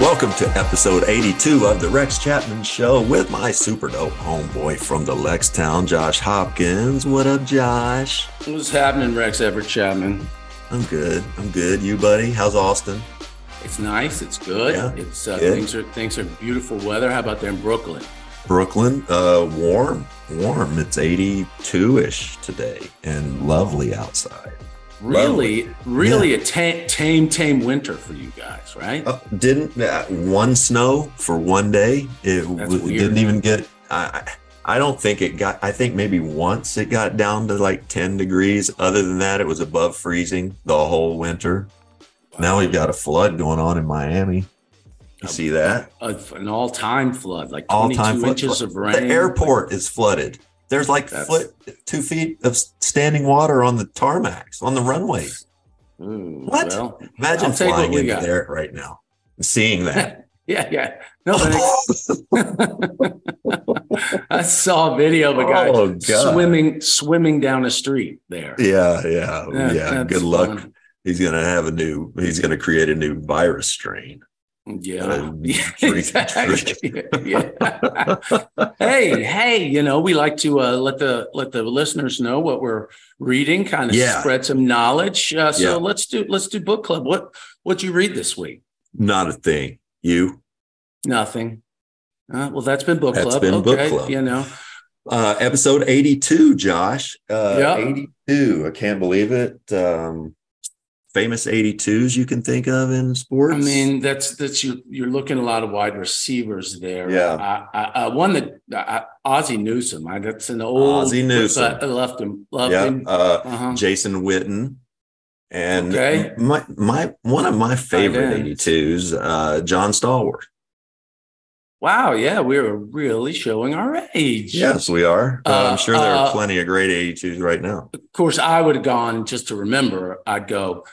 Welcome to episode 82 of the Rex Chapman Show with my super dope homeboy from the Lextown, Josh Hopkins. What up, Josh? What's happening, Rex Everett Chapman? I'm good. I'm good. You, buddy? How's Austin? It's nice. It's good. Yeah, it's uh, good. things are things are beautiful weather. How about there in Brooklyn? Brooklyn, uh, warm, warm. It's 82 ish today and lovely outside. Really, really a ta- tame, tame winter for you guys, right? Uh, didn't uh, one snow for one day? It w- didn't even get. I, I don't think it got. I think maybe once it got down to like ten degrees. Other than that, it was above freezing the whole winter. Now we've got a flood going on in Miami. You see that? A- an all-time flood, like All 22 time flood. inches of rain. The airport is flooded. There's like That's- foot, two feet of standing water on the tarmacs on the runways. Ooh, What? Well, Imagine I'll flying into got. there right now, and seeing that. yeah, yeah. No, but I saw a video of a guy Oh, swimming, swimming down a street there. yeah, yeah, yeah. that's Good luck. fun. He's gonna have a new. He's gonna create a new virus strain. Yeah. Yeah, drink- exactly. yeah. hey, hey, you know, we like to uh, let the let the listeners know what we're reading, kind of Yeah. spread some knowledge. Uh, so Yeah. let's do let's do book club. What what you read this week? Not a thing. You. Nothing. Uh, well, that's been book That's club. been book okay, club. You know, Uh, episode 82, Josh. Uh, Yeah. 82. I can't believe it. Um, famous 82s you can think of in sports. I mean, that's that's you. You're looking at a lot of wide receivers there. Yeah. I, I, I one that uh, Ozzie Newsome. I, that's an old Ozzie Newsome. I left him. Loved yeah. him. Uh, Uh-huh. Jason Witten. And Okay. my my one of my favorite end. 82s, uh, John Stallworth. Wow, yeah, we are really showing our age. Yes, we are. Uh, Uh, I'm sure there are uh, plenty of great 82s right now. Of course, I would have gone just to remember. I'd go,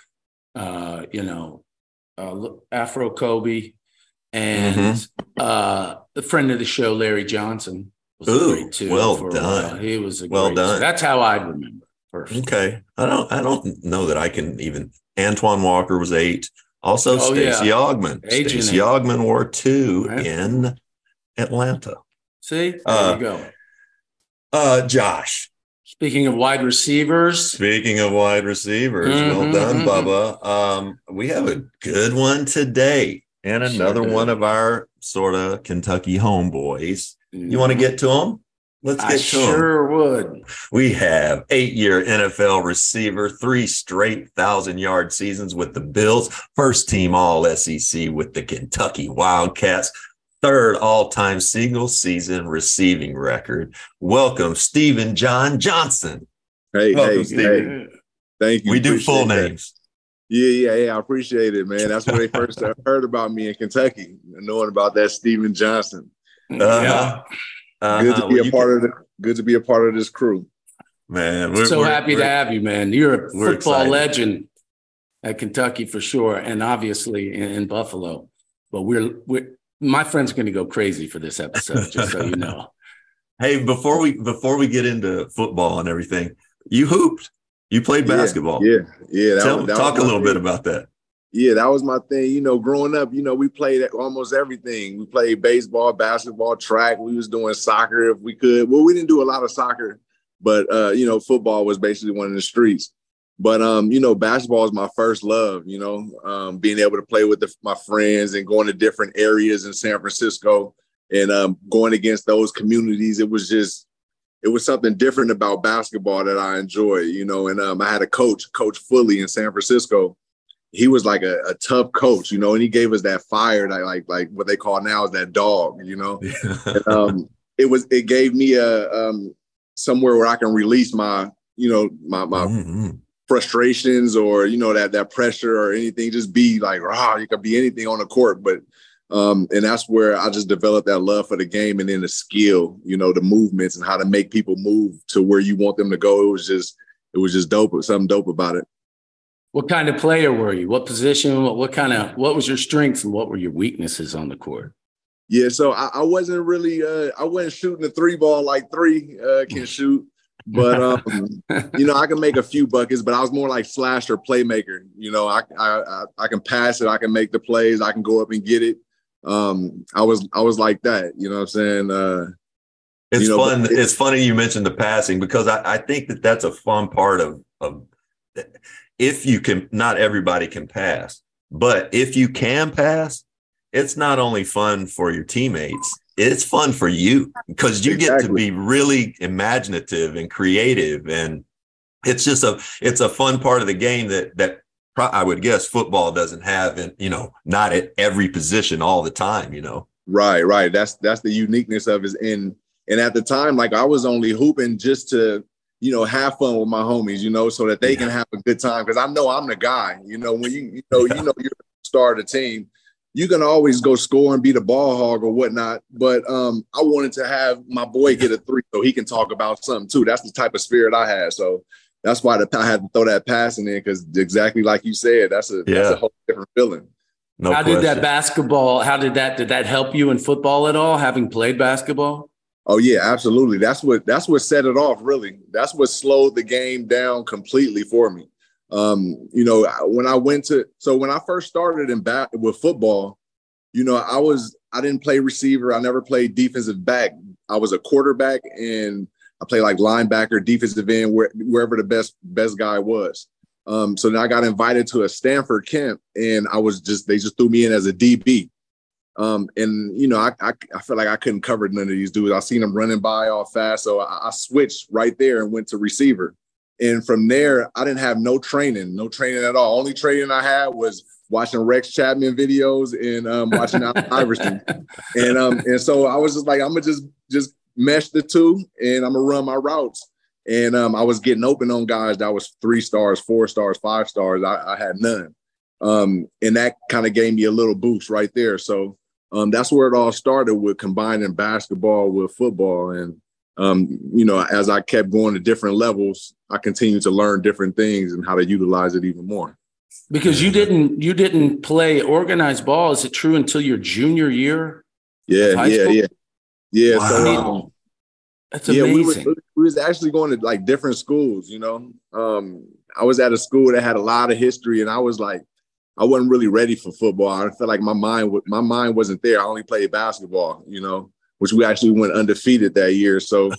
uh, you know, uh, Afro Kobe, and uh, the friend of the show, Larry Johnson, was Ooh, great too. well done. He was a Well great done. two. That's how I'd remember first. Okay. I don't I don't know that I can even Antoine Walker was eight. Also Oh, Stacey yeah. Augmon. Agent Stacey. Augmon wore two Right. in Atlanta. See, there Uh, you go. Uh Josh. Speaking of wide receivers, Speaking of wide receivers, well Mhm, done, mhm. Bubba. Um, we have a good one today. And another do. one of our sort of Kentucky homeboys. You want to get to them? Let's I get to 'em. sure would. We have eight year NFL receiver, three straight thousand yard seasons with the Bills, first team all SEC with the Kentucky Wildcats, third all time single season receiving record. Welcome, Stephen John Johnson. Hey, Welcome, hey, Stevie. hey, thank you. We do full Appreciate that. names. Yeah, yeah, yeah. I appreciate it, man. That's when they first heard about me in Kentucky, knowing about that Stephen Johnson. Uh-huh. Uh-huh. Good to be Well, a you part of the. Good to be a part of this crew. man. I'm so happy to have you, man. You're a football excited. legend at Kentucky for sure, and obviously in, in Buffalo. But we're we're my friend's going to go crazy for this episode, just so you know. Hey, before we before we get into football and everything, you hooped. You played basketball. Yeah, yeah. that Tell, was- that talk was a my little bit about that. Yeah, that was my thing. You know, growing up, you know, we played almost everything. We played baseball, basketball, track. We was doing soccer if we could. Well, we didn't do a lot of soccer, but uh, you know, football was basically one of the streets. But um, you know, basketball is my first love. You know, um, being able to play with the, my friends and going to different areas in San Francisco and um, going against those communities. It was just, it was something different about basketball that I enjoy. You know, and um, I had a coach, Coach Fully in San Francisco he was like a, a tough coach, you know, and he gave us that fire, that like like what they call now is that dog, you know. And, um, it was it gave me a um somewhere where I can release my, you know, my my Mhm. Frustrations or you know that that pressure or anything. Just be like, ah, you could be anything on the court, but um, and that's where I just developed that love for the game and then the skill, you know, the movements and how to make people move to where you want them to go. It was just, it was just dope. Something dope about it. What kind of player were you? What position? What, what kind of, what was your strengths and what were your weaknesses on the court? Yeah, so I, I wasn't really, uh, I wasn't shooting the three ball like three uh, can shoot but um, you know, I can make a few buckets, but I was more like slasher playmaker. You know, I, I I can pass it, I can make the plays, I can go up and get it. Um, I was I was like that. You know what I'm saying? Uh, it's you know, fun. It, it's funny you mentioned the passing because I, I think that that's a fun part of of if you can. Not everybody can pass, but if you can pass, it's not only fun for your teammates it's fun for you because you exactly. get to be really imaginative and creative and it's just a it's a fun part of the game that that I would guess football doesn't have and you know not at every position all the time you know right right that's that's the uniqueness of it in and at the time like I was only hooping just to you know have fun with my homies you know so that they yeah. can have a good time because I know I'm the guy you know when you you know yeah. you know you're the star of the team you can always go score and be the ball hog or whatnot. But um, I wanted to have my boy get a three so he can talk about something too. That's the type of spirit I had. So that's why the, I had to throw that passing in because exactly like you said, that's a yeah. that's a whole different feeling. No how question. did that basketball? How did that did that help you in football at all? Having played basketball? Oh yeah, absolutely. That's what that's what set it off. Really, that's what slowed the game down completely for me. Um, you know, when I went to so when I first started in back with football, you know, I was I didn't play receiver. I never played defensive back. I was a quarterback and I played like linebacker, defensive end, where, wherever the best best guy was. Um, so then I got invited to a Stanford camp, and I was just they just threw me in as a DB. Um, and you know, I, I I felt like I couldn't cover none of these dudes. I seen them running by all fast, so I, I switched right there and went to receiver. And from there, I didn't have no training, no training at all. Only training I had was watching Rex Chapman videos and um, watching Allen Iverson. And um, and so I was just like, I'm gonna just just mesh the two, and I'm gonna run my routes. And um, I was getting open on guys that was three stars, four stars, five stars. I, I had none, um, and that kind of gave me a little boost right there. So um, that's where it all started with combining basketball with football, and um, you know, as I kept going to different levels, I continued to learn different things and how to utilize it even more. Because you didn't you didn't play organized ball. Is it true until your junior year? Yeah, yeah, yeah, yeah. Wow. So um, that's amazing. Yeah, we, we was actually going to like different schools. You know, um, I was at a school that had a lot of history, and I was like, I wasn't really ready for football. I felt like my mind my mind wasn't there. I only played basketball. You know, which we actually went undefeated that year. So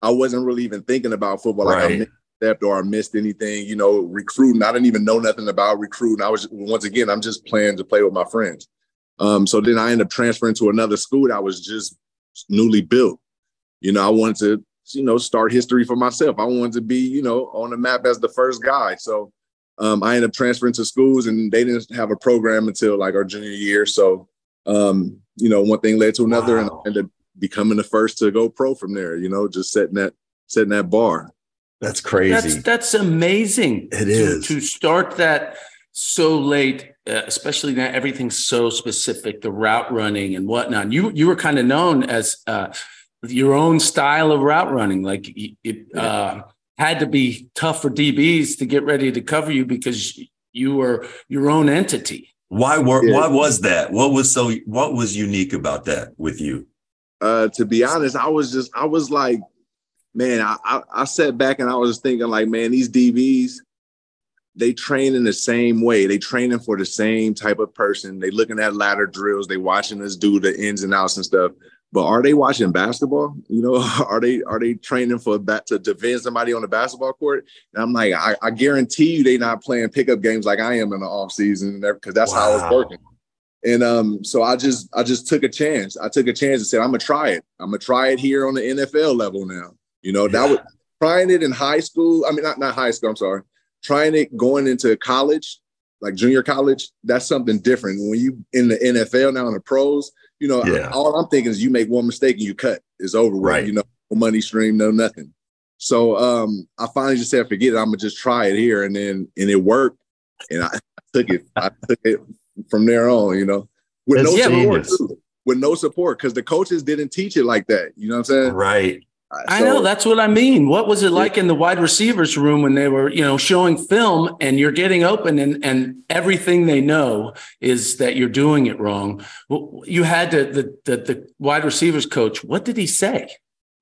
I wasn't really even thinking about football. Like right. I stepped or I missed anything, you know, recruiting. I didn't even know nothing about recruiting. I was once again, I'm just playing to play with my friends. Um, so then I ended up transferring to another school that was just newly built. You know, I wanted to, you know, start history for myself. I wanted to be, you know, on the map as the first guy. So um, I ended up transferring to schools and they didn't have a program until like our junior year. So um, you know, one thing led to another, wow. and I ended up becoming the first to go pro from there. You know, just setting that setting that bar. That's crazy. That's that's amazing. It is to, to start that so late, uh, especially now everything's so specific, the route running and whatnot. You you were kind of known as uh, your own style of route running, like it uh, had to be tough for DBs to get ready to cover you because you were your own entity. Why were yeah. why was that? What was so what was unique about that with you? Uh, to be honest, I was just I was like, man, I, I, I sat back and I was thinking like, man, these DBs, they train in the same way. They training for the same type of person. They looking at ladder drills. They watching us do the ins and outs and stuff. But are they watching basketball? You know, are they are they training for that to defend somebody on the basketball court? And I'm like, I, I guarantee you, they not playing pickup games like I am in the off season because that's wow. how it's working. And um, so I just I just took a chance. I took a chance and said, I'm gonna try it. I'm gonna try it here on the NFL level now. You know, yeah. that was trying it in high school. I mean, not not high school, I'm sorry. Trying it going into college, like junior college, that's something different. When you in the NFL now in the pros, you know, yeah. all I'm thinking is you make one mistake and you cut. It's over with. Right. You know, no money stream, no nothing. So um, I finally just said, forget it. I'm gonna just try it here, and then and it worked, and I took it. I took it from there on. You know, with That's no genius. support, too. with no support, because the coaches didn't teach it like that. You know what I'm saying? Right. Uh, I know that's what I mean. What was it like in the wide receivers room when they were, you know, showing film and you're getting open and and everything they know is that you're doing it wrong. Well, You had to the the, the wide receivers coach. What did he say?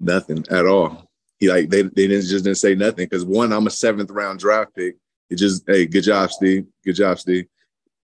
Nothing at all. He like they they didn't just didn't say nothing because one, I'm a seventh round draft pick. It just hey, good job, Steve. Good job, Steve.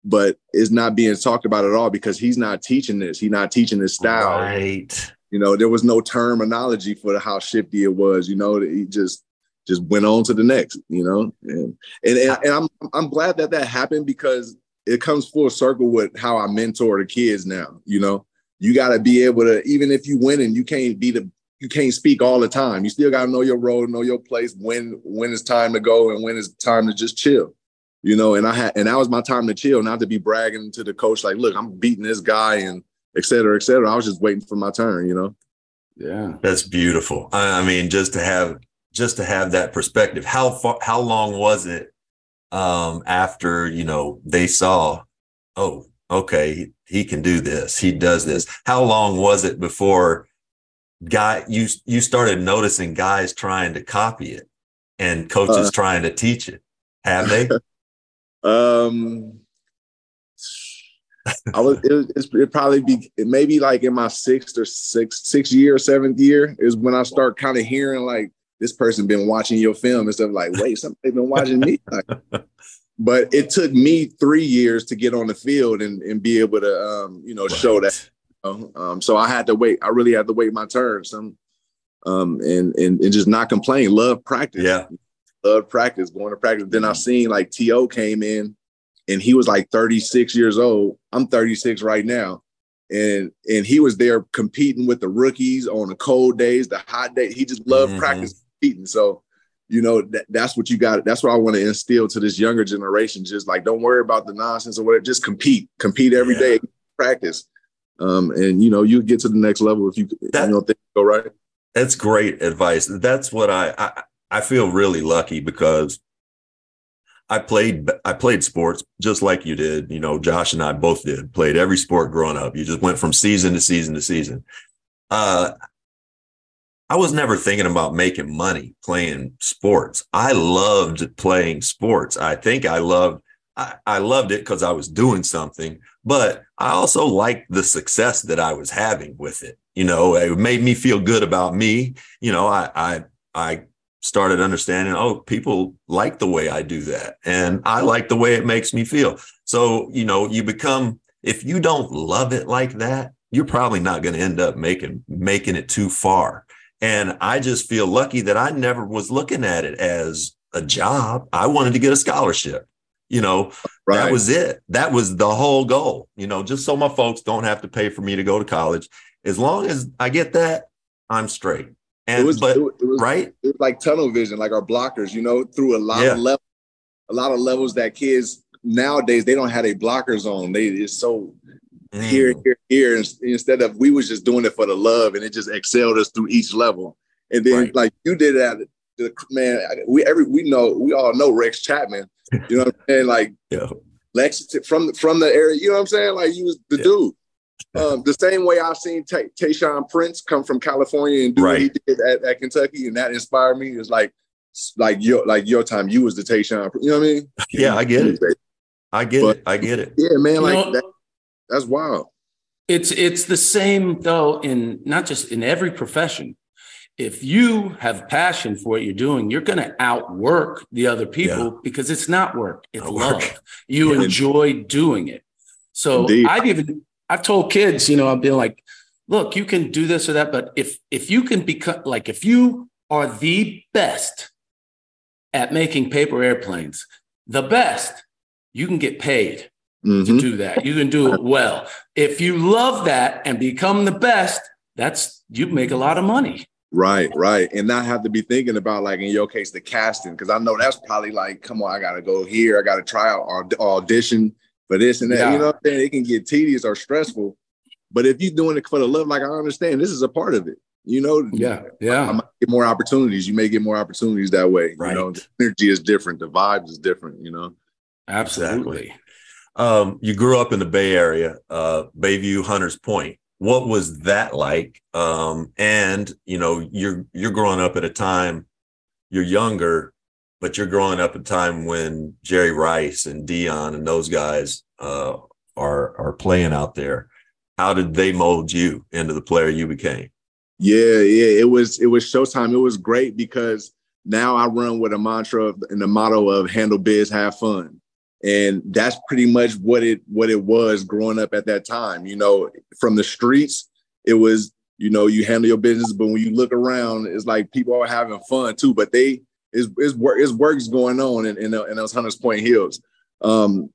But it's not being talked about at all because he's not teaching this. He's not teaching this style. Right. You know, there was no terminology for how shifty it was. You know, he just just went on to the next. You know, and and and, and I'm I'm glad that that happened because it comes full circle with how I mentor the kids now. You know, you got to be able to even if you win and you can't be the you can't speak all the time. You still got to know your role, know your place, when when it's time to go and when it's time to just chill. You know, and I had and that was my time to chill, not to be bragging to the coach like, look, I'm beating this guy and et cetera, et cetera. I was just waiting for my turn, you know. Yeah. That's beautiful. I, I mean, just to have just to have that perspective. How far? How long was it um, after you know they saw? Oh, okay, he, he can do this. He does this. How long was it before guy you you started noticing guys trying to copy it and coaches Uh. trying to teach it? Have they? Um, I was it, it's, it probably be it maybe like in my sixth or sixth sixth year or seventh year is when I start kind of hearing like this person been watching your film and stuff like wait somebody been watching me like, but it took me three years to get on the field and, and be able to um you know show that you know? um so I had to wait I really had to wait my turn some um and and, and just not complain love practice Yeah. Loved practice, going to practice. Then I seen like T.O. came in and he was like 36 years old. I'm 36 right now. And and he was there competing with the rookies on the cold days, the hot days. He just loved Mhm. practice competing. So, you know, that, that's what you got. That's what I want to instill to this younger generation. Just like don't worry about the nonsense or whatever. Just compete. Compete every Yeah. day. practice. Um, and you know, you get to the next level if you, That- you know things go right. That's great advice. That's what I, I I feel really lucky because I played I played sports just like you did. You know, Josh and I both did. Played every sport growing up. You just went from season to season to season. Uh I was never thinking about making money playing sports. I loved playing sports. I think I loved I, I loved it because I was doing something, but I also liked the success that I was having with it. You know, it made me feel good about me. You know, I I I started understanding, oh, people like the way I do that. And I like the way it makes me feel. So, you know, you become if you don't love it like that, you're probably not going to end up making making it too far. And I just feel lucky that I never was looking at it as a job. I wanted to get a scholarship. You know, Right. that was it. That was the whole goal. You know, just so my folks don't have to pay for me to go to college. As long as I get that, I'm straight. And it was, but it was, it was right? it was like tunnel vision, like our blockers, you know, through a lot Yeah. of levels, a lot of levels that kids nowadays they don't have a blockers on. They it's so here, Mm. here, here. ins- Instead of we was just doing it for the love, and it just excelled us through each level. And then Right. like you did that, the man. We every we know we all know Rex Chapman. You know what I'm saying? Like Yeah. Lexington from from the area. You know what I'm saying? Like you was the Yeah. dude. Um, the same way I've seen Tay- Tayshaun Prince come from California and do what he did at, at Kentucky, and that inspired me. It's like like your like your time, you was the Tayshaun. You know what I mean? Yeah, I get it. I get But- it. I get it. Yeah, man. You Like know, that, that's wild. It's it's the same though in not just in every profession. If you have passion for what you're doing, you're going to outwork the other people because it's not work, it's Not love. work. You Yeah. enjoy doing it. So Indeed. I've even I've told kids, you know, I've been like, look, you can do this or that, but if if you can become like if you are the best at making paper airplanes, the best, you can get paid to Mhm. do that. You can do it well. If you love that and become the best, that's you make a lot of money. Right, right, and not have to be thinking about like in your case the casting because I know that's probably like, come on, I got to go here, I got to try out aud- audition for this and that. Yeah. You know what I'm saying? It can get tedious or stressful, but if you're doing it for the love, like I understand, this is a part of it. You know, yeah, yeah. I might get more opportunities. You may get more opportunities that way. Right. You know, the energy is different. The vibe is different. You know, absolutely. Um, you grew up in the Bay Area, uh, Bayview, Hunters Point. What was that like? Um, and you know, you're you're growing up at a time, you're younger, but you're growing up a time when Jerry Rice and Deion and those guys uh, are are playing out there. How did they mold you into the player you became? Yeah, yeah, it was it was Showtime. It was great because now I run with a mantra of, and the motto of handle biz, have fun. And that's pretty much what it what it was growing up at that time. You know, from the streets, it was, you know, you handle your business, but when you look around, it's like people are having fun too. But they is is work is work's going on in, in, in those Hunters Point Hills. Um,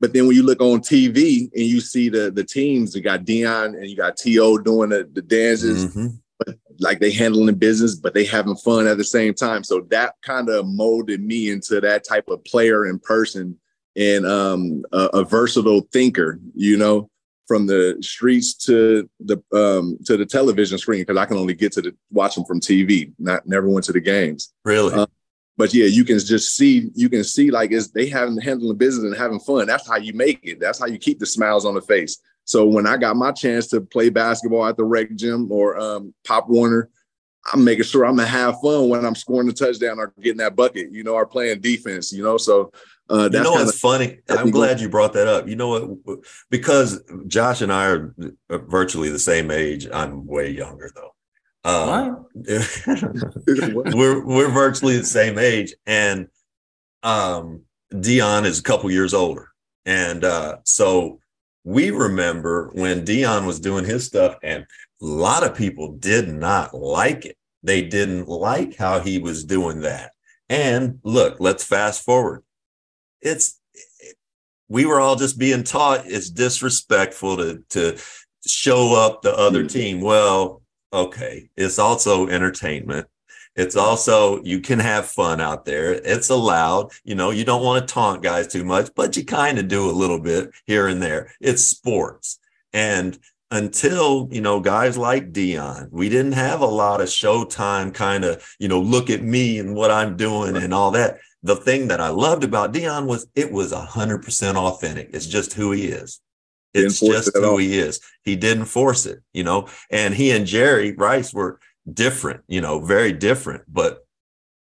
but then when you look on TV and you see the the teams, you got Deion and you got T.O. doing the, the dances, Mm-hmm. but like they handling the business, but they having fun at the same time. So that kind of molded me into that type of player in person and um, a, a versatile thinker, you know, from the streets to the um, to the television screen because I can only get to the watch them from TV. Not never went to the games. Really? Uh, but yeah, you can just see, you can see like it's they having handling business and having fun. That's how you make it. That's how you keep the smiles on the face. So when I got my chance to play basketball at the rec gym or um, Pop Warner, I'm making sure I'm gonna have fun when I'm scoring the touchdown or getting that bucket, you know, or playing defense, you know. So uh, you know what's funny? I'm glad you brought that up. You know what? Because Josh and I are virtually the same age. I'm way younger though. Um, we're we're virtually the same age, and um, Deion is a couple years older, and uh, so we remember when Deion was doing his stuff, and a lot of people did not like it. They didn't like how he was doing that. And look, let's fast forward. It's we were all just being taught it's disrespectful to to show up the other Mm-hmm. team. Well, okay, it's also entertainment. It's also you can have fun out there. It's allowed. You know, you don't want to taunt guys too much, but you kind of do a little bit here and there. It's sports. And until, you know, guys like Deion, we didn't have a lot of showtime kind of, you know, look at me and what I'm doing and all that. The thing that I loved about Deion was it was 100% authentic. It's just who he is. It's just it who all. he is. He didn't force it, you know. And he and Jerry Rice were different, you know, very different, but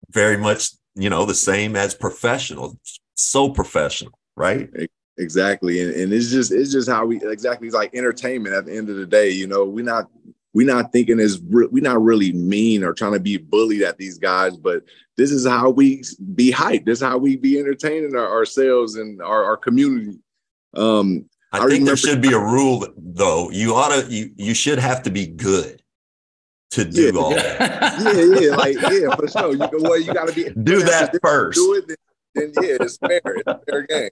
very much, you know, the same as professional. So professional, right? Exactly. And, and it's just it's just how we exactly it's like entertainment at the end of the day. You know, we're not we're not thinking as re- we're not really mean or trying to be bullied at these guys, but this is how we be hyped. This is how we be entertaining our, ourselves and our, our community. Um, I, I think remember- there should be a rule though. You ought to you you should have to be good to do Yeah. all that. yeah, yeah, like yeah, for sure. You go, well, you got to be Do that first. Do it, then, then yeah, it's fair. It's a fair game.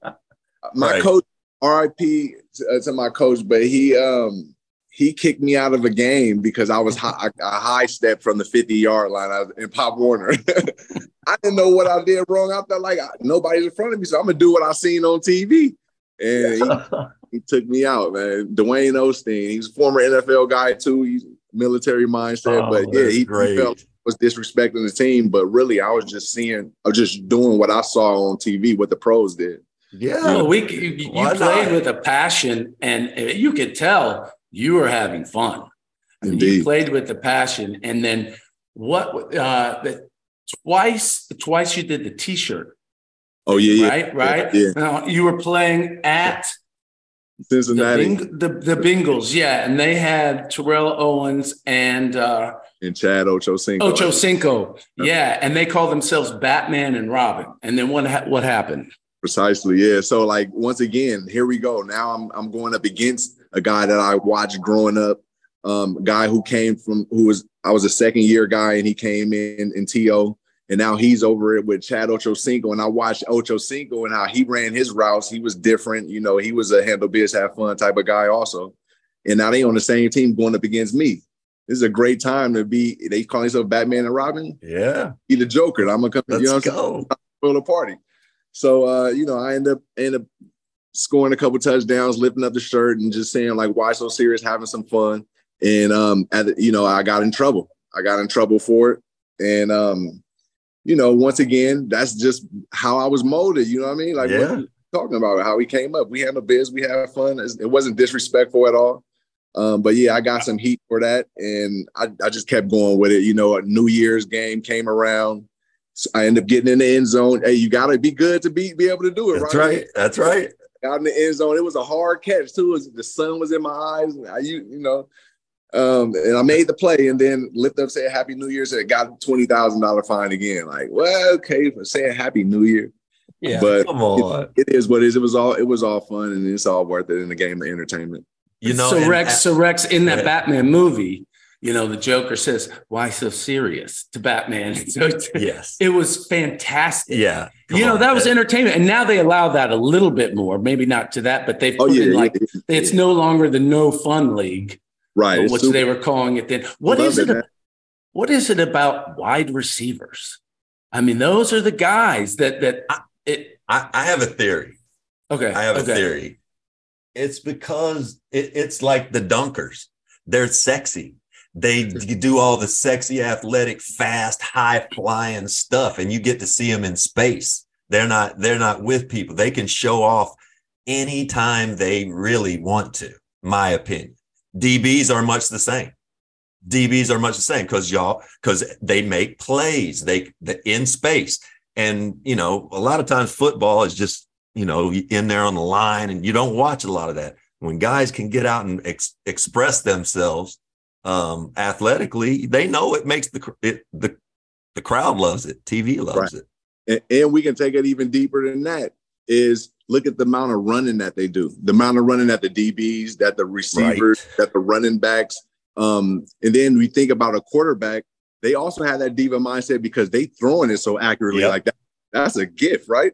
My Right. coach, RIP to, uh, to my coach, but he um he kicked me out of a game because I was high, a high step from the 50 yard line I was in Pop Warner. I didn't know what I did wrong. I felt like I, nobody's in front of me, so I'm gonna do what I seen on TV. And he, he took me out, man. Dwayne Osteen, he's a former NFL guy too. He's military mindset, Oh, but yeah, he, he felt was disrespecting the team. But really, I was just seeing, I was just doing what I saw on TV, what the pros did. Yeah. Well, we you, you played not? with a passion, and you could tell you were having fun. I mean, You Indeed. played with the passion, and then what? Uh, the, twice, twice you did the T-shirt, Oh yeah, yeah, right? Right. yeah. Now you were playing at the, Cincinnati Bing, the the Bengals, yeah, and they had Terrell Owens and uh, and Chad Ochocinco. Ocho Cinco, yeah, and they called themselves Batman and Robin. And then what ha- what happened? Precisely, yeah. So like once again, here we go. Now I'm I'm going up against a guy that I watched growing up, um, guy who came from who was I was a second year guy and he came in in TO and now he's over it with Chad Ochocinco and I watched Ochocinco and how he ran his routes. He was different, you know. He was a handle biz, have fun type of guy also. And now they on the same team going up against me. This is a great time to be. They call themselves Batman and Robin. Yeah. Be the Joker. I'm gonna come. Let's you know I'm saying? go. throw the party. So uh, you know, I end up end up scoring a couple touchdowns, lifting up the shirt, and just saying like, "Why so serious?" Having some fun. And um, at the, you know, I got in trouble. I got in trouble for it, and um, you know, once again, that's just how I was molded. You know what I mean? Like yeah. talking about how we came up. We handled biz. We had fun. It wasn't disrespectful at all. Um, but yeah, I got some heat for that, and I, I just kept going with it. You know, a New Year's game came around. So I ended up getting in the end zone. Hey, you got to be good to be be able to do it. That's right. right. That's right. Got in the end zone. It was a hard catch too. Was, the sun was in my eyes. I, you you know, um, and I made the play, and then lift up, say Happy New Year, said got twenty thousand dollar fine again. Like, well, okay, for saying Happy New Year. Yeah, but come on. It, it is what it is. It was all it was all fun, and it's all worth it in the game of entertainment. You know, so and- Rex, so Rex, in that Yeah. Batman movie, you know, the Joker says, "Why so serious?" to Batman. So it's- yes, it was fantastic. yeah. You know, on. that was entertainment, and now they allow that a little bit more. Maybe not to that, but they've Oh yeah, in like yeah, it's no longer the no fun league, right. It's which super- they were calling it then. What Love is it, it? What is it about wide receivers? I mean, those are the guys that that it. I, I have a theory. Okay, I have okay. a theory. It's because it, it's like the dunkers. They're sexy. They do all the sexy, athletic, fast, high flying stuff, and you get to see them in space. They're not. They're not with people. They can show off anytime they really want to. My opinion. DBs are much the same. DBs are much the same because y'all because they make plays. They the in space, and you know a lot of times football is just you know in there on the line, and you don't watch a lot of that. When guys can get out and ex- express themselves um, athletically, they know it makes the it, the the crowd loves it. TV loves Right. it. and, and we can take it even deeper than that is look at the amount of running that they do the amount of running that the dbs that the receivers that the running backs um and then we think about a quarterback they also have that diva mindset because they throwing it so accurately Yep. like that that's a gift right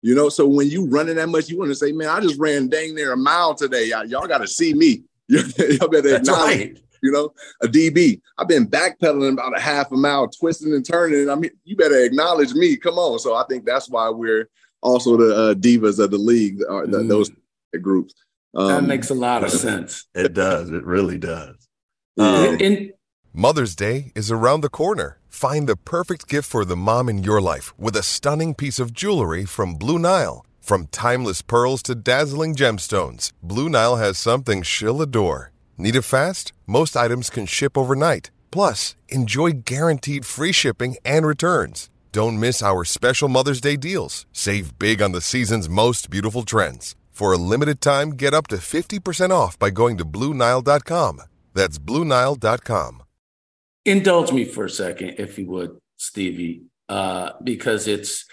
you know so when you running that much you want to say man i just ran dang near a mile today y'all, y'all got to see me y'all better That's acknowledge right. you know, a DB. I've been backpedaling about a half a mile, twisting and turning. I mean, you better acknowledge me. Come on. So I think that's why we're also the uh, divas of the league, or the, Mm. those groups. Um, that makes a lot of sense. It does. It really does. Um, And Mother's Day is around the corner. Find the perfect gift for the mom in your life with a stunning piece of jewelry from Blue Nile. From timeless pearls to dazzling gemstones, Blue Nile has something she'll adore. Need it fast? Most items can ship overnight. Plus, enjoy guaranteed free shipping and returns. Don't miss our special Mother's Day deals. Save big on the season's most beautiful trends. For a limited time, get up to 50% off by going to BlueNile.com. That's BlueNile.com. indulge me for a second, if you would, Stevie, uh, because it's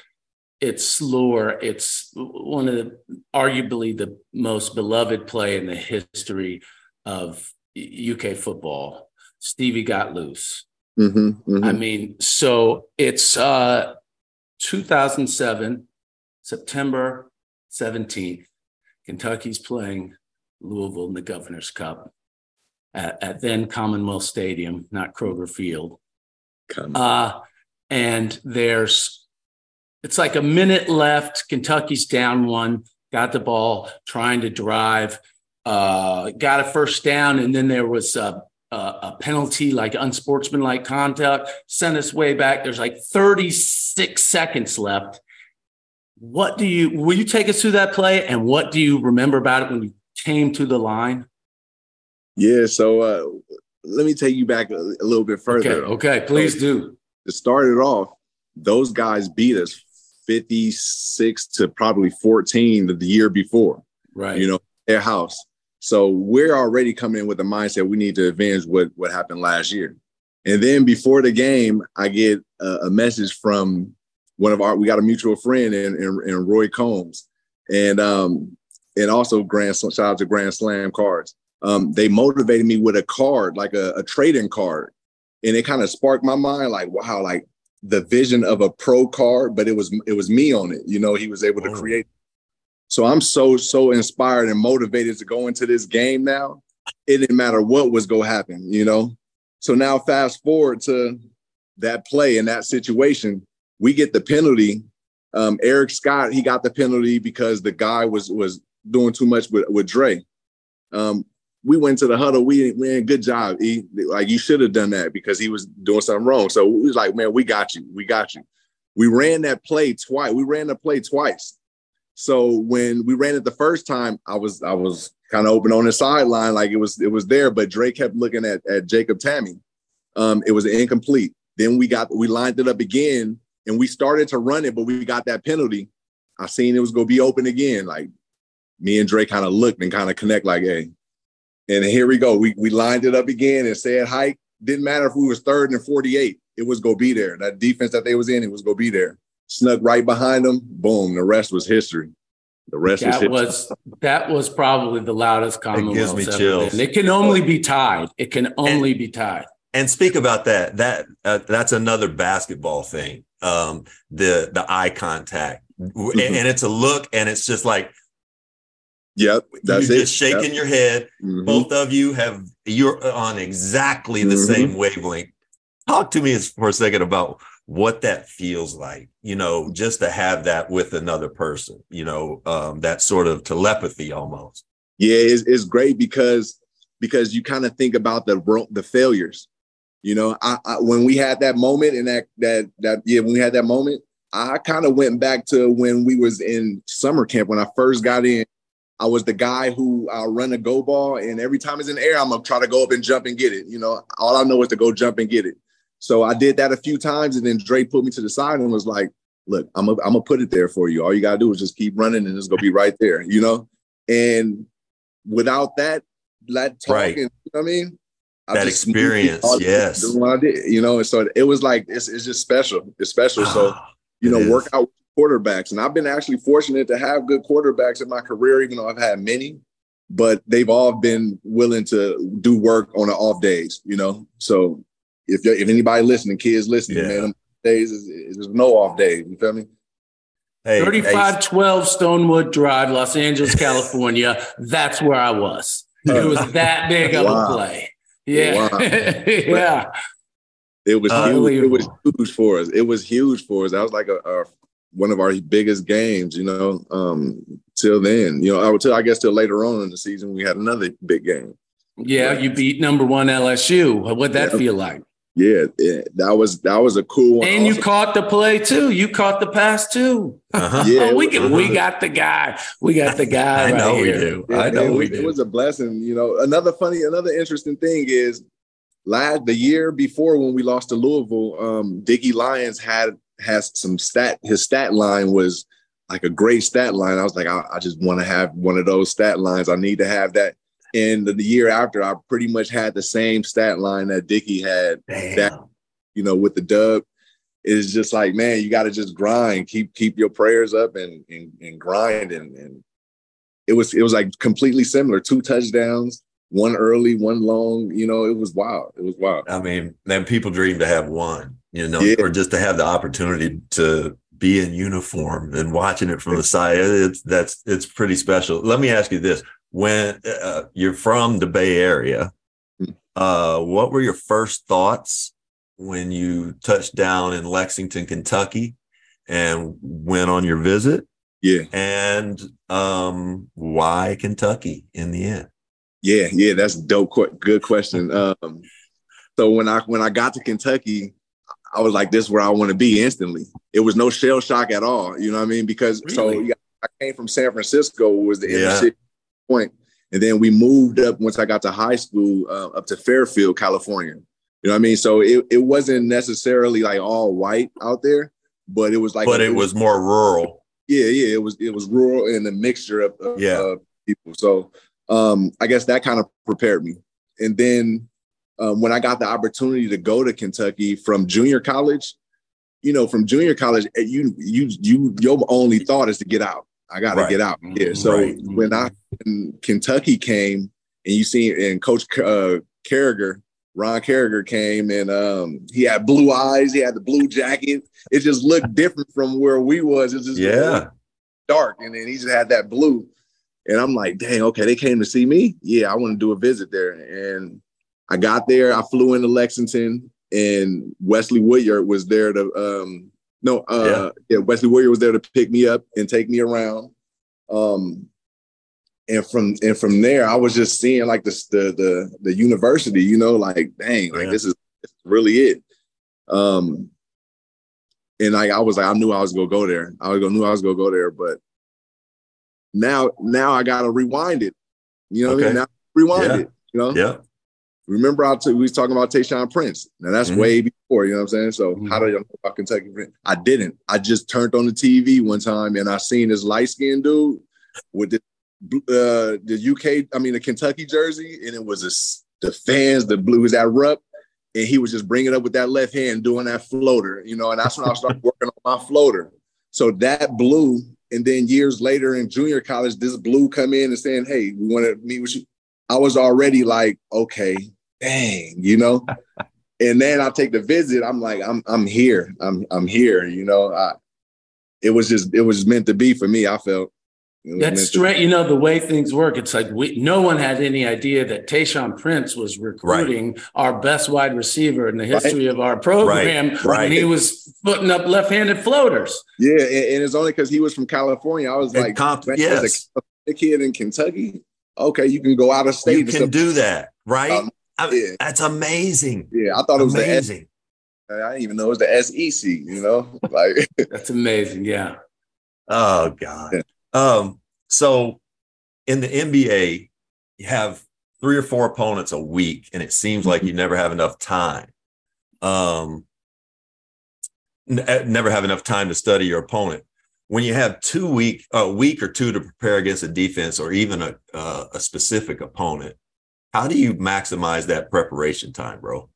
it's lore. It's one of the arguably the most beloved play in the history of UK football. Stevie got loose. Mhm, mhm. I mean, so it's uh 2007, September 17th. Kentucky's playing Louisville in the Governor's Cup at, at then Commonwealth Stadium, not Kroger Field. Uh, and there's, it's like a minute left. Kentucky's down one, got the ball, trying to drive, uh, got a first down, and then there was a, a, a penalty, like unsportsmanlike conduct, sent us way back. There's like 36 seconds left. What do you, will you take us through that play? And what do you remember about it when you came to the line? yeah. So uh, let me take you back a, a little bit further. Okay, okay, please do. To start it off, those guys beat us 56 to probably 14 the, the year before. Right. you know, their house. So we're already coming in with the mindset we need to avenge what what happened last year. And then before the game, I get a, a message from one of our we got a mutual friend in, in, Roy Combs, and um and also Grand shout out to Grand Slam cards. Um, they motivated me with a card, like a, a trading card, and it kind of sparked my mind, like wow, like the vision of a pro card, but it was it was me on it. You know, he was able to Oh. create so I'm so so inspired and motivated to go into this game now. It didn't matter what was going to happen, you know. So now fast forward to that play in that situation, we get the penalty. Um, Eric Scott he got the penalty because the guy was was doing too much with with Dre. Um, we went to the huddle. We man, good job. E. Like you should have done that because he was doing something wrong. So we was like, man, we got you. We got you. We ran that play twice. We ran the play twice. So when we ran it the first time, I was I was kind of open on the sideline, like it was it was there, but Drake kept looking at at Jacob Tamme. Um, it was incomplete. Then we got we lined it up again and we started to run it, but we got that penalty. I seen it was gonna be open again. Like me and Drake kind of looked and kind of connect, like, hey. And here we go. We we lined it up again and said hike. Didn't matter if we was third and 48, it was gonna be there. That defense that they was in, it was gonna be there. Snuck right behind them. Boom. The rest was history. The rest that was, was that was probably the loudest Commonwealth. gives me chills. It can only be tied. It can only and, be tied. And speak about that. That uh, that's another basketball thing. Um, the the eye contact, mm-hmm. and, and, it's a look, and it's just like, yep, that's you're it. just shaking yep. your head. Mm-hmm. Both of you have you're on exactly the mm-hmm. same wavelength. Talk to me for a second about what that feels like, you know, just to have that with another person, you know, um, that sort of telepathy almost. Yeah, it's, it's great because because you kind of think about the the failures. You know, I, I, when we had that moment and that that that yeah, when we had that moment, I kind of went back to when we was in summer camp when I first got in. I was the guy who I run a go ball, and every time it's in the air, I'm gonna try to go up and jump and get it. You know, all I know is to go jump and get it. So I did that a few times, and then Drake put me to the side and was like, "Look, I'm gonna I'm gonna put it there for you. All you gotta do is just keep running, and it's gonna be right there." You know, and without that, that talking, right. you know what I mean? I that experience, yes. Doing what I did, you know, and so it was like it's, it's just special. It's special. so ah, you know, work out quarterbacks, and I've been actually fortunate to have good quarterbacks in my career, even though I've had many. But they've all been willing to do work on the off days, you know. So if if anybody listening, kids listening, yeah. man, days is, is no off days. You feel me? Hey, 3512 hey. Stonewood Drive, Los Angeles, California. That's where I was. It was that big of wow. a play. Yeah. Wow. yeah. It was huge. It was huge for us. It was huge for us. That was like a, a one of our biggest games, you know. Um, till then, you know, I would tell I guess till later on in the season we had another big game. Yeah, you beat number one LSU. What'd that yeah. feel like? Yeah, yeah, that was that was a cool one. And also. you caught the play too. You caught the pass too. Uh-huh. Yeah, oh, we can, uh-huh. we got the guy. We got the guy. I right know here. we do. I it, know it, we do. It was a blessing. You know, another funny, another interesting thing is, last the year before when we lost to Louisville, um, Dicky Lyons had has some stat. His stat line was like a great stat line. I was like, I, I just want to have one of those stat lines. I need to have that. And the, the year after, I pretty much had the same stat line that Dicky had. Damn. That you know, with the dub, is just like, man, you got to just grind, keep keep your prayers up and and, and grind. And, and it was it was like completely similar. Two touchdowns, one early, one long. You know, it was wild. It was wild. I mean, then people dream to have one, you know, yeah. or just to have the opportunity to be in uniform and watching it from the side. It's that's it's pretty special. Let me ask you this: When uh, you're from the Bay Area, hmm. uh, what were your first thoughts when you touched down in Lexington, Kentucky, and went on your visit? Yeah. And um, why Kentucky in the end? Yeah, yeah, that's dope. Good question. Um, so when I when I got to Kentucky, I was like, "This is where I want to be." Instantly, it was no shell shock at all. You know what I mean? Because really? so yeah, I came from San Francisco, was the yeah. inner point, and then we moved up once I got to high school uh, up to Fairfield, California. You know what I mean? So it, it wasn't necessarily like all white out there, but it was like But it was more rural. Yeah, yeah. It was it was rural and a mixture of, of yeah. Uh, people. So um I guess that kind of prepared me. And then um, when I got the opportunity to go to Kentucky from junior college, you know, from junior college, eh, you you you your only thought is to get out. I got to right. get out. Yeah. So right. when I when Kentucky came and you see and Coach uh, Carriger Ron Carriger came and um, he had blue eyes. He had the blue jacket. It just looked different from where we was. It's just yeah, dark, and then he just had that blue. And I'm like, dang, okay, they came to see me. Yeah, I want to do a visit there. And I got there. I flew into Lexington, and Wesley Woodyard was there to um, no, uh, yeah. yeah, Wesley Woodyard was there to pick me up and take me around. Um, and from and from there, I was just seeing like the the the, the university, you know, like dang, like yeah. this is really it. Um, and like I was like, I knew I was gonna go there. I was gonna knew I was gonna go there, but now now I gotta rewind it. You know okay. what I mean? Now rewind yeah. it. You know? Yeah. Remember, I t- we was talking about Tayshaun Prince. Now that's mm-hmm. way before. You know what I'm saying? So mm-hmm. how do you know about Kentucky Prince? I didn't. I just turned on the TV one time and I seen this light skinned dude with the uh, the UK, I mean the Kentucky jersey, and it was a, the fans, the blues that rup, and he was just bringing up with that left hand, doing that floater, you know, and that's when I started working on my floater. So that blue, and then years later in junior college, this blue come in and saying, "Hey, we want to meet with you." I was already like, okay, dang, you know. and then I take the visit. I'm like, I'm I'm here. I'm I'm here. You know, I, it was just it was meant to be for me. I felt. That's strange. You know the way things work. It's like we no one had any idea that Tayshaun Prince was recruiting right. our best wide receiver in the history right. of our program right. right. he was putting up left-handed floaters. Yeah, and, and it's only because he was from California. I was and like, comp- yes. a kid in Kentucky. Okay, you can go out of state. You can do that, right? Um, yeah. That's amazing. Yeah, I thought it was amazing. the I didn't even know it was the SEC. You know, like that's amazing. Yeah. Oh God. Yeah. Um. So, in the NBA, you have three or four opponents a week, and it seems like you never have enough time. Um. N- eh, never have enough time to study your opponent. When you have two week, a week or two to prepare against a defense or even a uh, a specific opponent, how do you maximize that preparation time, bro?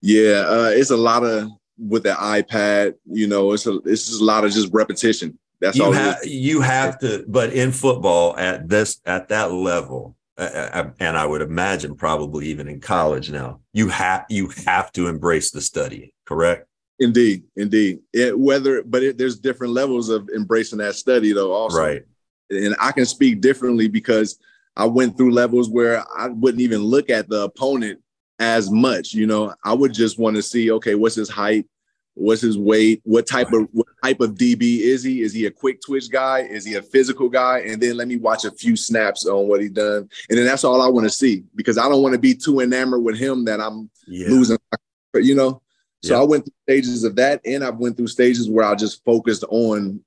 Yeah, uh, it's a lot of with the iPad. You know, it's a it's just a lot of just repetition. That's you all. Have, you have to, but in football at this at that level, uh, and I would imagine probably even in college now, you have you have to embrace the study. Correct. Indeed, indeed. It, whether, but it, there's different levels of embracing that study, though. Also, right. And I can speak differently because I went through levels where I wouldn't even look at the opponent as much. You know, I would just want to see, okay, what's his height? What's his weight? What type of what type of DB is he? Is he a quick twitch guy? Is he a physical guy? And then let me watch a few snaps on what he done. And then that's all I want to see because I don't want to be too enamored with him that I'm yeah. losing. You know, so yeah. I went through stages of that, and I've went through stages where I just focused on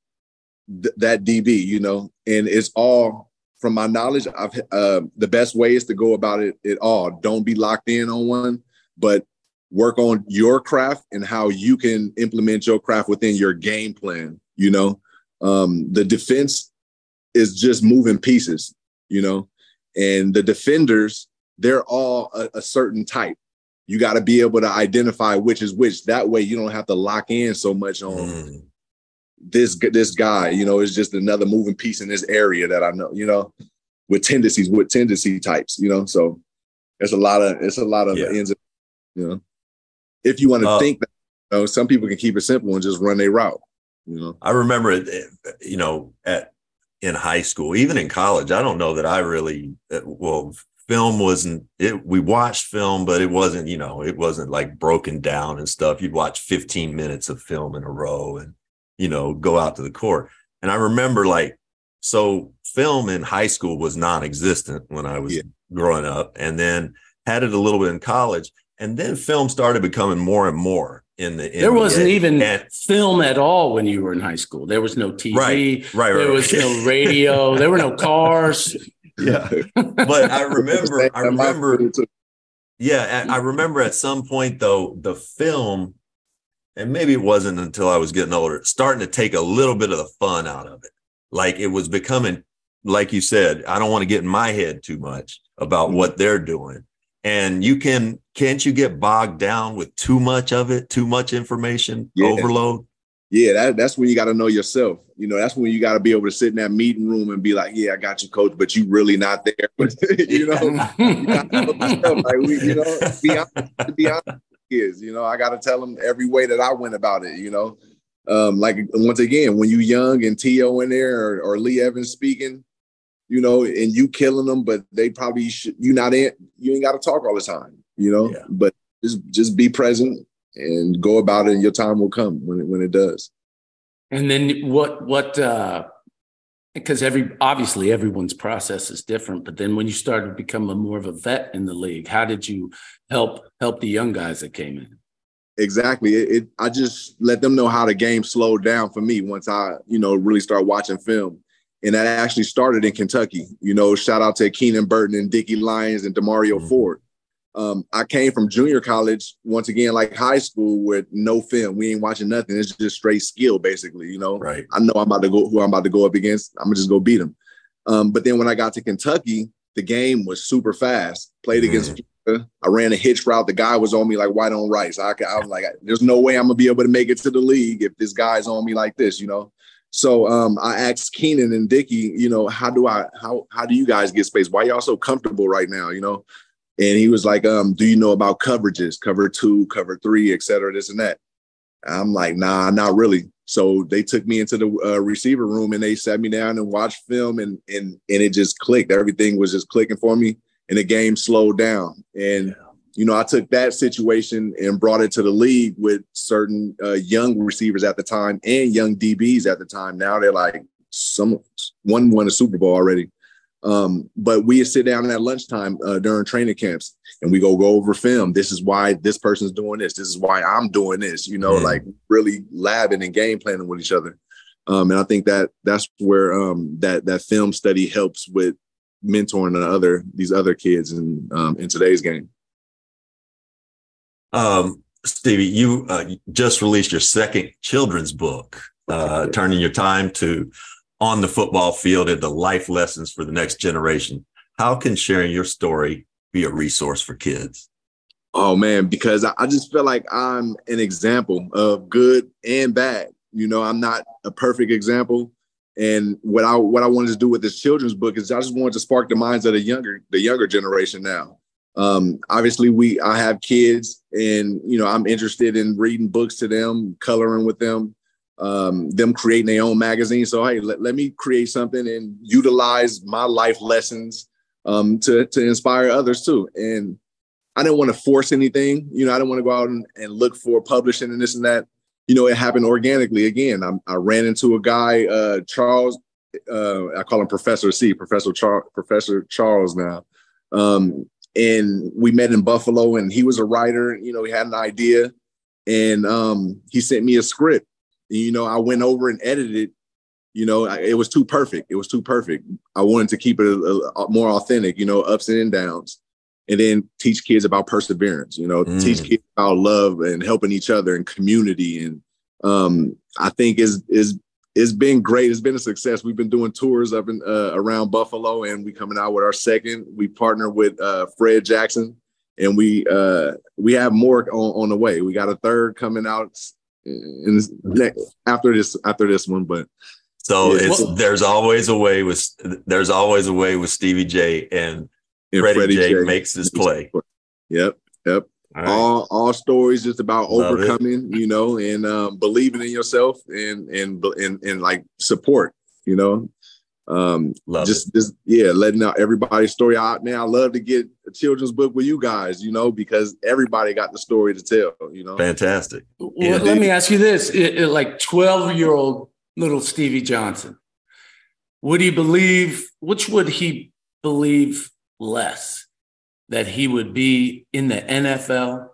th- that DB. You know, and it's all from my knowledge, I've uh, the best way is to go about it at all. Don't be locked in on one, but work on your craft and how you can implement your craft within your game plan. You know, um, the defense is just moving pieces. You know, and the defenders they're all a, a certain type. You got to be able to identify which is which. That way, you don't have to lock in so much on. Mm this this guy, you know, is just another moving piece in this area that I know, you know, with tendencies, with tendency types, you know. So it's a lot of it's a lot of yeah. ends, of, you know. If you want to uh, think that, you know, some people can keep it simple and just run their route. You know, I remember it, you know, at in high school, even in college. I don't know that I really uh, well film wasn't it we watched film but it wasn't you know it wasn't like broken down and stuff you'd watch 15 minutes of film in a row and you know, go out to the court. And I remember like, so film in high school was non-existent when I was yeah. growing up and then had it a little bit in college. And then film started becoming more and more in the. there wasn't even and, film at all when you were in high school. There was no TV. Right, right, There right, was no radio. there were no cars. Yeah. But I remember, I remember, yeah, I remember at some point though, the film and maybe it wasn't until I was getting older, starting to take a little bit of the fun out of it. Like it was becoming, like you said, I don't want to get in my head too much about what they're doing. And you can, can't you get bogged down with too much of it, too much information, yeah. overload? Yeah, that, that's when you got to know yourself. You know, that's when you got to be able to sit in that meeting room and be like, "Yeah, I got you, coach," but you really not there. you know, you know. Like we, you know, be honest, be honest kids. You know, I got to tell them every way that I went about it. You know, um, like once again, when you young and T.O. in there or, or Lee Evans speaking, you know, and you killing them, but they probably should, you not in, you ain't got to talk all the time. You know, yeah. but just just be present and go about it, and your time will come when it when it does. And then what what uh because every obviously everyone's process is different but then when you started to become a more of a vet in the league how did you help help the young guys that came in? Exactly. It, it, i just let them know how the game slowed down for me once i you know really start watching film. And that actually started in kentucky. You know shout out to keenan burton and dicky lyons and demoreo mm-hmm. ford um, I came from junior college, once again, like high school with no film. We ain't watching nothing. It's just straight skill, basically, you know. Right. I know I'm about to go who I'm about to go up against. I'm gonna just go beat them. Um, but then when I got to Kentucky, the game was super fast. Played mm. against Florida. I ran a hitch route. The guy was on me like white on rice. I, I was like, there's no way I'm gonna be able to make it to the league if this guy's on me like this, you know. So um, I asked Keenan and Dicky, you know, how do I how how do you guys get space? Why y'all so comfortable right now? You know, and he was like, um, do you know about coverages, cover two, cover three, et cetera, this and that? I'm like, nah, not really. So they took me into the uh, receiver room and they sat me down and watched film and and and it just clicked. Everything was just clicking for me, and the game slowed down. And yeah. you know, I took that situation and brought it to the league with certain uh, young receivers at the time and young DBs at the time. Now they're like some one won a Super Bowl already. Um, but we sit down at lunchtime uh, during training camps and we go go over film. This is why this person's doing this. This is why I'm doing this. You know, like really labbing and game planning with each other. Um, and I think that that's where um, that that film study helps with mentoring the other these other kids in um, in today's game. Um, Stevie, you uh, just released your second children's book, uh, turning your time to on the football field and the life lessons for the next generation. How can sharing your story be a resource for kids? Oh man, because I just feel like I'm an example of good and bad. You know, I'm not a perfect example. And what I what I wanted to do with this children's book is I just wanted to spark the minds of the younger the younger generation now. Um, obviously, we I have kids, and you know I'm interested in reading books to them, coloring with them, um, them creating their own magazine. So hey, let, let me create something and utilize my life lessons um, to to inspire others too. And I didn't want to force anything. You know, I didn't want to go out and, and look for publishing and this and that. You know, it happened organically. Again, I, I ran into a guy, uh, Charles. Uh, I call him Professor C, Professor Char- Professor Charles now. Um, and we met in Buffalo, and he was a writer. You know, he had an idea, and um, he sent me a script you know, I went over and edited it. You know, it was too perfect. It was too perfect. I wanted to keep it a, a, more authentic. You know, ups and downs, and then teach kids about perseverance. You know, mm. teach kids about love and helping each other and community. And um, I think is is it's been great. It's been a success. We've been doing tours up in uh, around Buffalo, and we coming out with our second. We partner with uh, Fred Jackson, and we uh, we have more on, on the way. We got a third coming out in this, after this after this one. But so yeah. it's there's always a way with there's always a way with Stevie J and, and Freddie, Freddie J, J makes his play. Yep, yep. All, right. all, all stories just about Love overcoming, it. you know, and um, believing in yourself and and and and like support, you know. Um, love just, it. just yeah, letting out everybody's story out. Man, I love to get a children's book with you guys, you know, because everybody got the story to tell, you know. Fantastic. Well, yeah. let me ask you this: it, it, like twelve-year-old little Stevie Johnson, would he believe? Which would he believe less? That he would be in the NFL,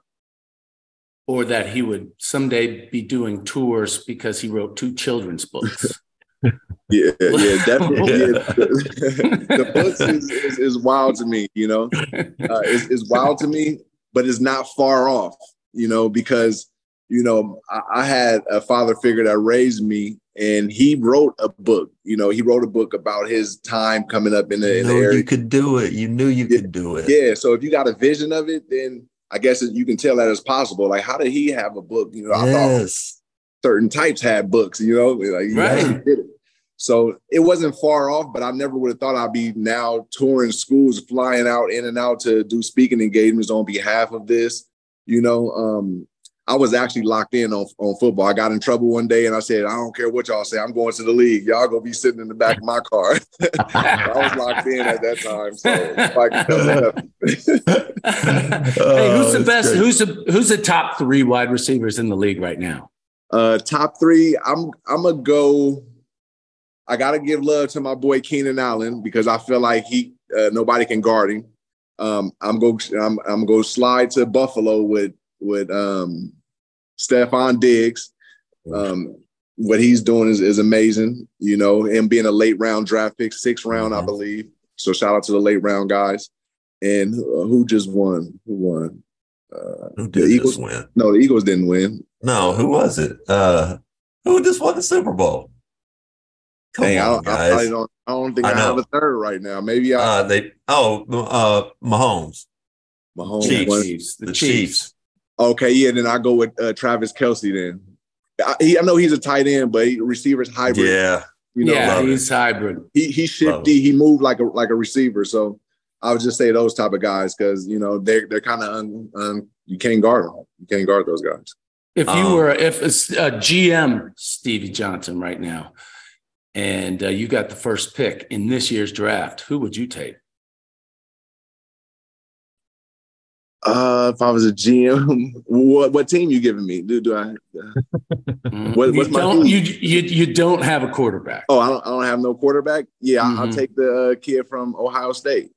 or that he would someday be doing tours because he wrote two children's books? Yeah, yeah, definitely. Yeah. the, the books is, is, is, wild to me, you know. Uh, it's, it's, wild to me, but it's not far off, you know, because you know I, I, had a father figure that raised me, and he wrote a book. You know, he wrote a book about his time coming up in the, in the area. You could do it. You knew you yeah, could do it. Yeah. So if you got a vision of it, then I guess you can tell that it's possible. Like, how did he have a book? You know, I yes. thought certain types had books, you know, like right. So it wasn't far off, but I never would have thought I'd be now touring schools, flying out in and out to do speaking engagements on behalf of this. You know, um, I was actually locked in on, on football. I got in trouble one day and I said, I don't care what y'all say, I'm going to the league. Y'all gonna be sitting in the back of my car. I was locked in at that time. So hey, who's the best? Great. Who's the who's the top three wide receivers in the league right now? Uh, top three, I'm I'm gonna go. I gotta give love to my boy Keenan Allen because I feel like he uh, nobody can guard him. Um, I'm go I'm I'm go slide to Buffalo with with um, Diggs. Um, what he's doing is, is amazing. You know, him being a late round draft pick, sixth round, mm-hmm. I believe. So shout out to the late round guys. And uh, who just won? Who won? Uh, who did the Eagles win? No, the Eagles didn't win. No, who was it? Uh, who just won the Super Bowl? Come Dang, on, I, guys. I, I, don't. I don't think I, I have a third right now. Maybe I. Uh, they. Oh, uh, Mahomes. Mahomes. Chiefs. The, the Chiefs. Chiefs. Okay, yeah. Then I go with uh, Travis Kelce. Then I, he, I know he's a tight end, but he, receiver's hybrid. Yeah. You know, yeah, he's it. hybrid. He he's shifty. He moved like a like a receiver. So I would just say those type of guys because you know they're they're kind of un, un, you can't guard them. You can't guard those guys. If you um, were if it's a GM Stevie Johnson right now, and uh, you got the first pick in this year's draft, who would you take? Uh, if I was a GM, what what team you giving me? Do do I? Uh, what, what's you my don't, you, you you don't have a quarterback. Oh, I don't I don't have no quarterback. Yeah, mm-hmm. I'll take the uh, kid from Ohio State.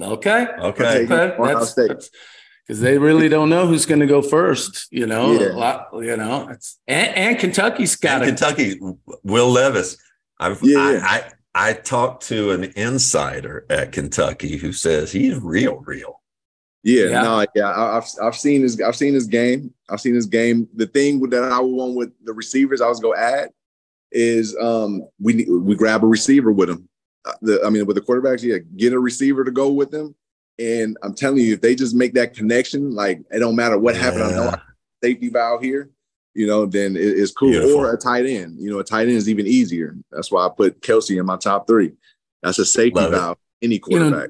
Okay, okay, okay. Ohio State. because they really don't know who's going to go first. You know, yeah. lot, you know, it's, and, and Kentucky's got and Kentucky. Will Levis. I've, yeah, I, I, I talked to an insider at Kentucky who says he's real, real. Yeah, yeah. no, yeah, I, have I've seen his I've seen his game. I've seen his game. The thing that I want with the receivers, I was go add is um we we grab a receiver with him. Uh, the, I mean, with the quarterbacks, yeah, get a receiver to go with them. And I'm telling you, if they just make that connection, like it don't matter what yeah. happened, I know safety valve here you know, then it's cool. Beautiful. Or a tight end. You know, a tight end is even easier. That's why I put Kelce in my top three. That's a safety Love valve. It. Any quarterback.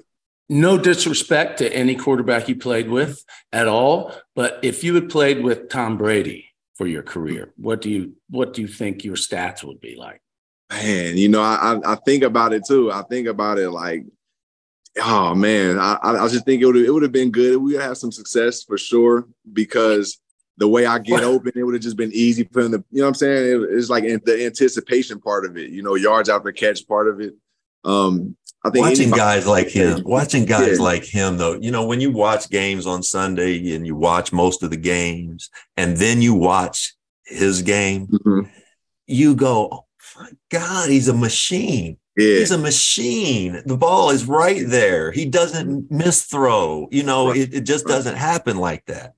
You know, no disrespect to any quarterback you played with at all, but if you had played with Tom Brady for your career, what do you what do you think your stats would be like? Man, you know, I I think about it too. I think about it like, oh man, I I just think it would it would have been good. We would have some success for sure because the way I get open, it would have just been easy for him to, you know what I'm saying? It, it's like the anticipation part of it, you know, yards after catch part of it. Um, I think watching anybody, guys like him, watching guys yeah. like him, though, you know, when you watch games on Sunday and you watch most of the games, and then you watch his game, mm-hmm. you go, oh my God, he's a machine. Yeah. He's a machine. The ball is right there. He doesn't miss throw. You know, right. it, it just right. doesn't happen like that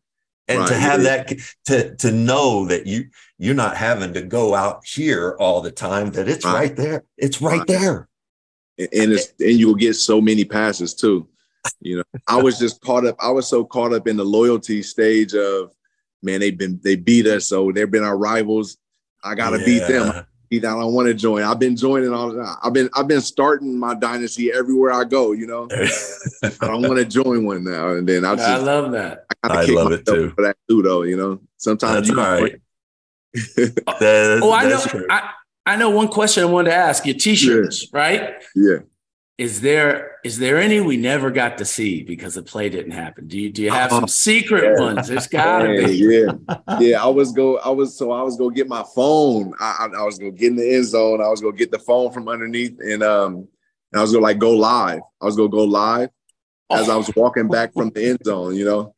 and right. to have that to to know that you you're not having to go out here all the time that it's right, right there it's right, right, there and it's and you will get so many passes too you know i was just caught up i was so caught up in the loyalty stage of man they've been they beat us so they've been our rivals i gotta yeah. beat them I don't want to join. I've been joining all. the time. I've been I've been starting my dynasty everywhere I go. You know, I don't want to join one now. And then I, just, I love that. I, I love it too. For that too, though. You know, sometimes that's you all right. oh, I know. I, I know one question I wanted to ask. Your t-shirts, yeah. right? Yeah. Is there is there any we never got to see because the play didn't happen? Do you do you have some secret yeah. ones? There's gotta be. Yeah, yeah. I was go. I was so I was go get my phone. I, I, I was go get in the end zone. I was gonna get the phone from underneath, and um, and I was gonna like go live. I was gonna go live as I was walking back from the end zone. You know,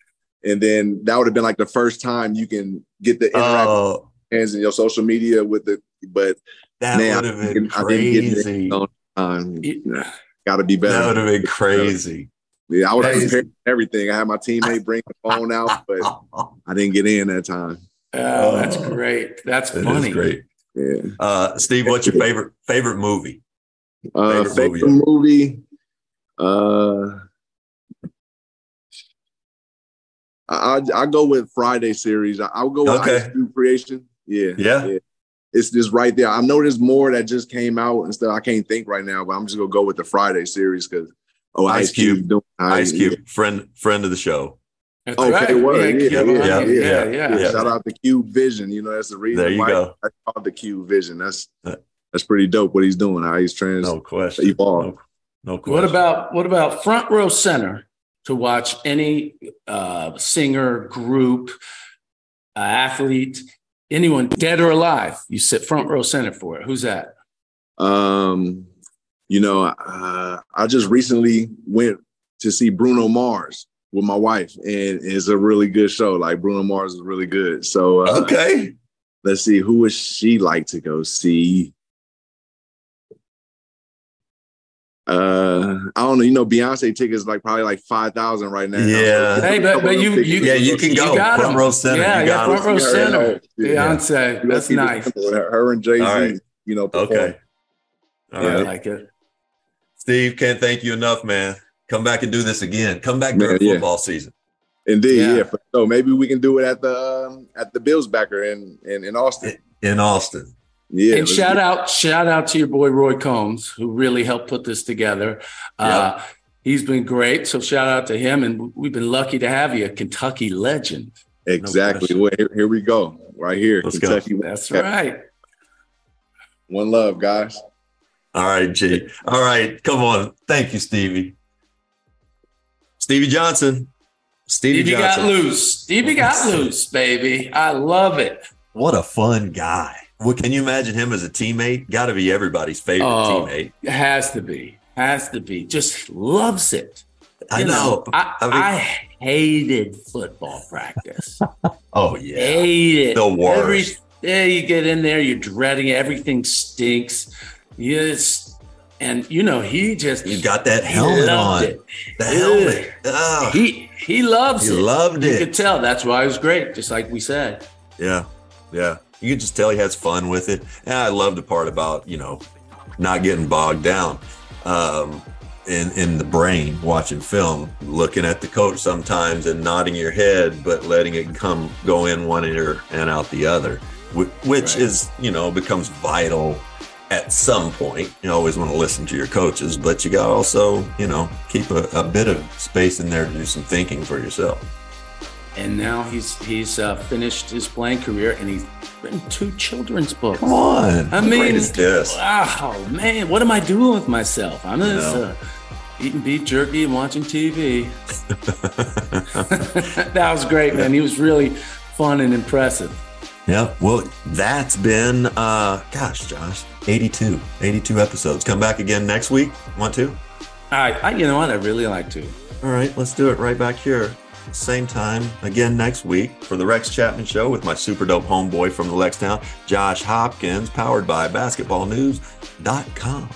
and then that would have been like the first time you can get the interact oh. hands in your social media with the. But that would have been crazy. I didn't get it got to be better. That would have been crazy. Yeah, I would have prepared everything. I had my teammate bring the phone out, but I didn't get in that time. Oh, that's great. That's that funny. great. Yeah. Uh, Steve, what's your favorite favorite movie? Uh, favorite, favorite movie. movie uh, I I go with Friday series. I, will go with okay. Ice Cube Creation. Yeah, yeah, yeah it's just right there. I know there's more that just came out and stuff. I can't think right now, but I'm just gonna go with the Friday series because oh, Ice, Ice Cube, Cube doing Ice Cube, yeah. friend friend of the show. That's okay, right. well, yeah, yeah, yeah, yeah, yeah, yeah, Shout out to Cube Vision. You know, that's the reason there you why go. I called the Cube Vision. That's uh, that's pretty dope what he's doing. How he's trans no question. Evolve. No, no question. What about what about front row center to watch any uh, singer, group, uh, athlete anyone dead or alive, you sit front row center for it. Who's that? Um, you know, uh, I just recently went to see Bruno Mars with my wife, and it's a really good show. Like Bruno Mars is really good. So uh, okay, let's see who would she like to go see. Uh, I don't know. You know, Beyonce tickets like probably like five thousand right now. Yeah. hey, but, but you, you, yeah, you can go you got front row center. Yeah, you yeah, front row center. Beyonce, yeah. that's nice. Her, her and Jay Z, right. you know. Perform. Okay. All yeah, right. I like it. Steve, can't thank you enough, man. Come back and do this again. Come back during man, football season. Indeed, yeah. yeah. So maybe we can do it at the um, at the Bills backer in in, in Austin. In Austin. Yeah. And shout out, shout out to your boy Roy Combs, who really helped put this together. Yep. Uh, he's been great. So shout out to him. And we've been lucky to have you, a Kentucky legend. Exactly. No well, here, here, we go. Right here. Let's Kentucky. Go. That's right. One love, guys. All right, G. All right. Come on. Thank you, Stevie. Stevie Johnson. Stevie, Stevie Johnson. got loose. Stevie got loose, baby. I love it. What a fun guy. Well, can you imagine him as a teammate? Got to be everybody's favorite oh, teammate. Has to be. Has to be. Just loves it. I you know. know. I, I, mean, I, hated football practice. oh yeah, hated the worst. Every day you get in there, you're dreading it. Everything stinks. Yes, and you know he just you got that helmet on. It. The helmet. Oh. He he loves he it. Loved you it. You could tell. That's why it was great. Just like we said. Yeah, yeah you can just tell he has fun with it. And I love the part about, you know, not getting bogged down um, in, in the brain watching film, looking at the coach sometimes and nodding your head, but letting it come go in one ear and out the other, which right. is, you know, becomes vital at some point. You always want to listen to your coaches, but you got to also, you know, keep a, a bit of space in there to do some thinking for yourself and now he's he's uh, finished his playing career and he's written two children's books. Come on, I mean, this? wow, man, what am I doing with myself? I'm just uh, eating beef jerky and watching TV. that was great, man. He was really fun and impressive. Yeah, well, that's been, uh, gosh, Josh, 82, 82 episodes. Come back again next week. Want to? All right, I, you know what? I really like to. All right, let's do it right back here same time again next week for the Rex Chapman Show with my super dope homeboy from the Lextown, Josh Hopkins, powered by basketballnews.com.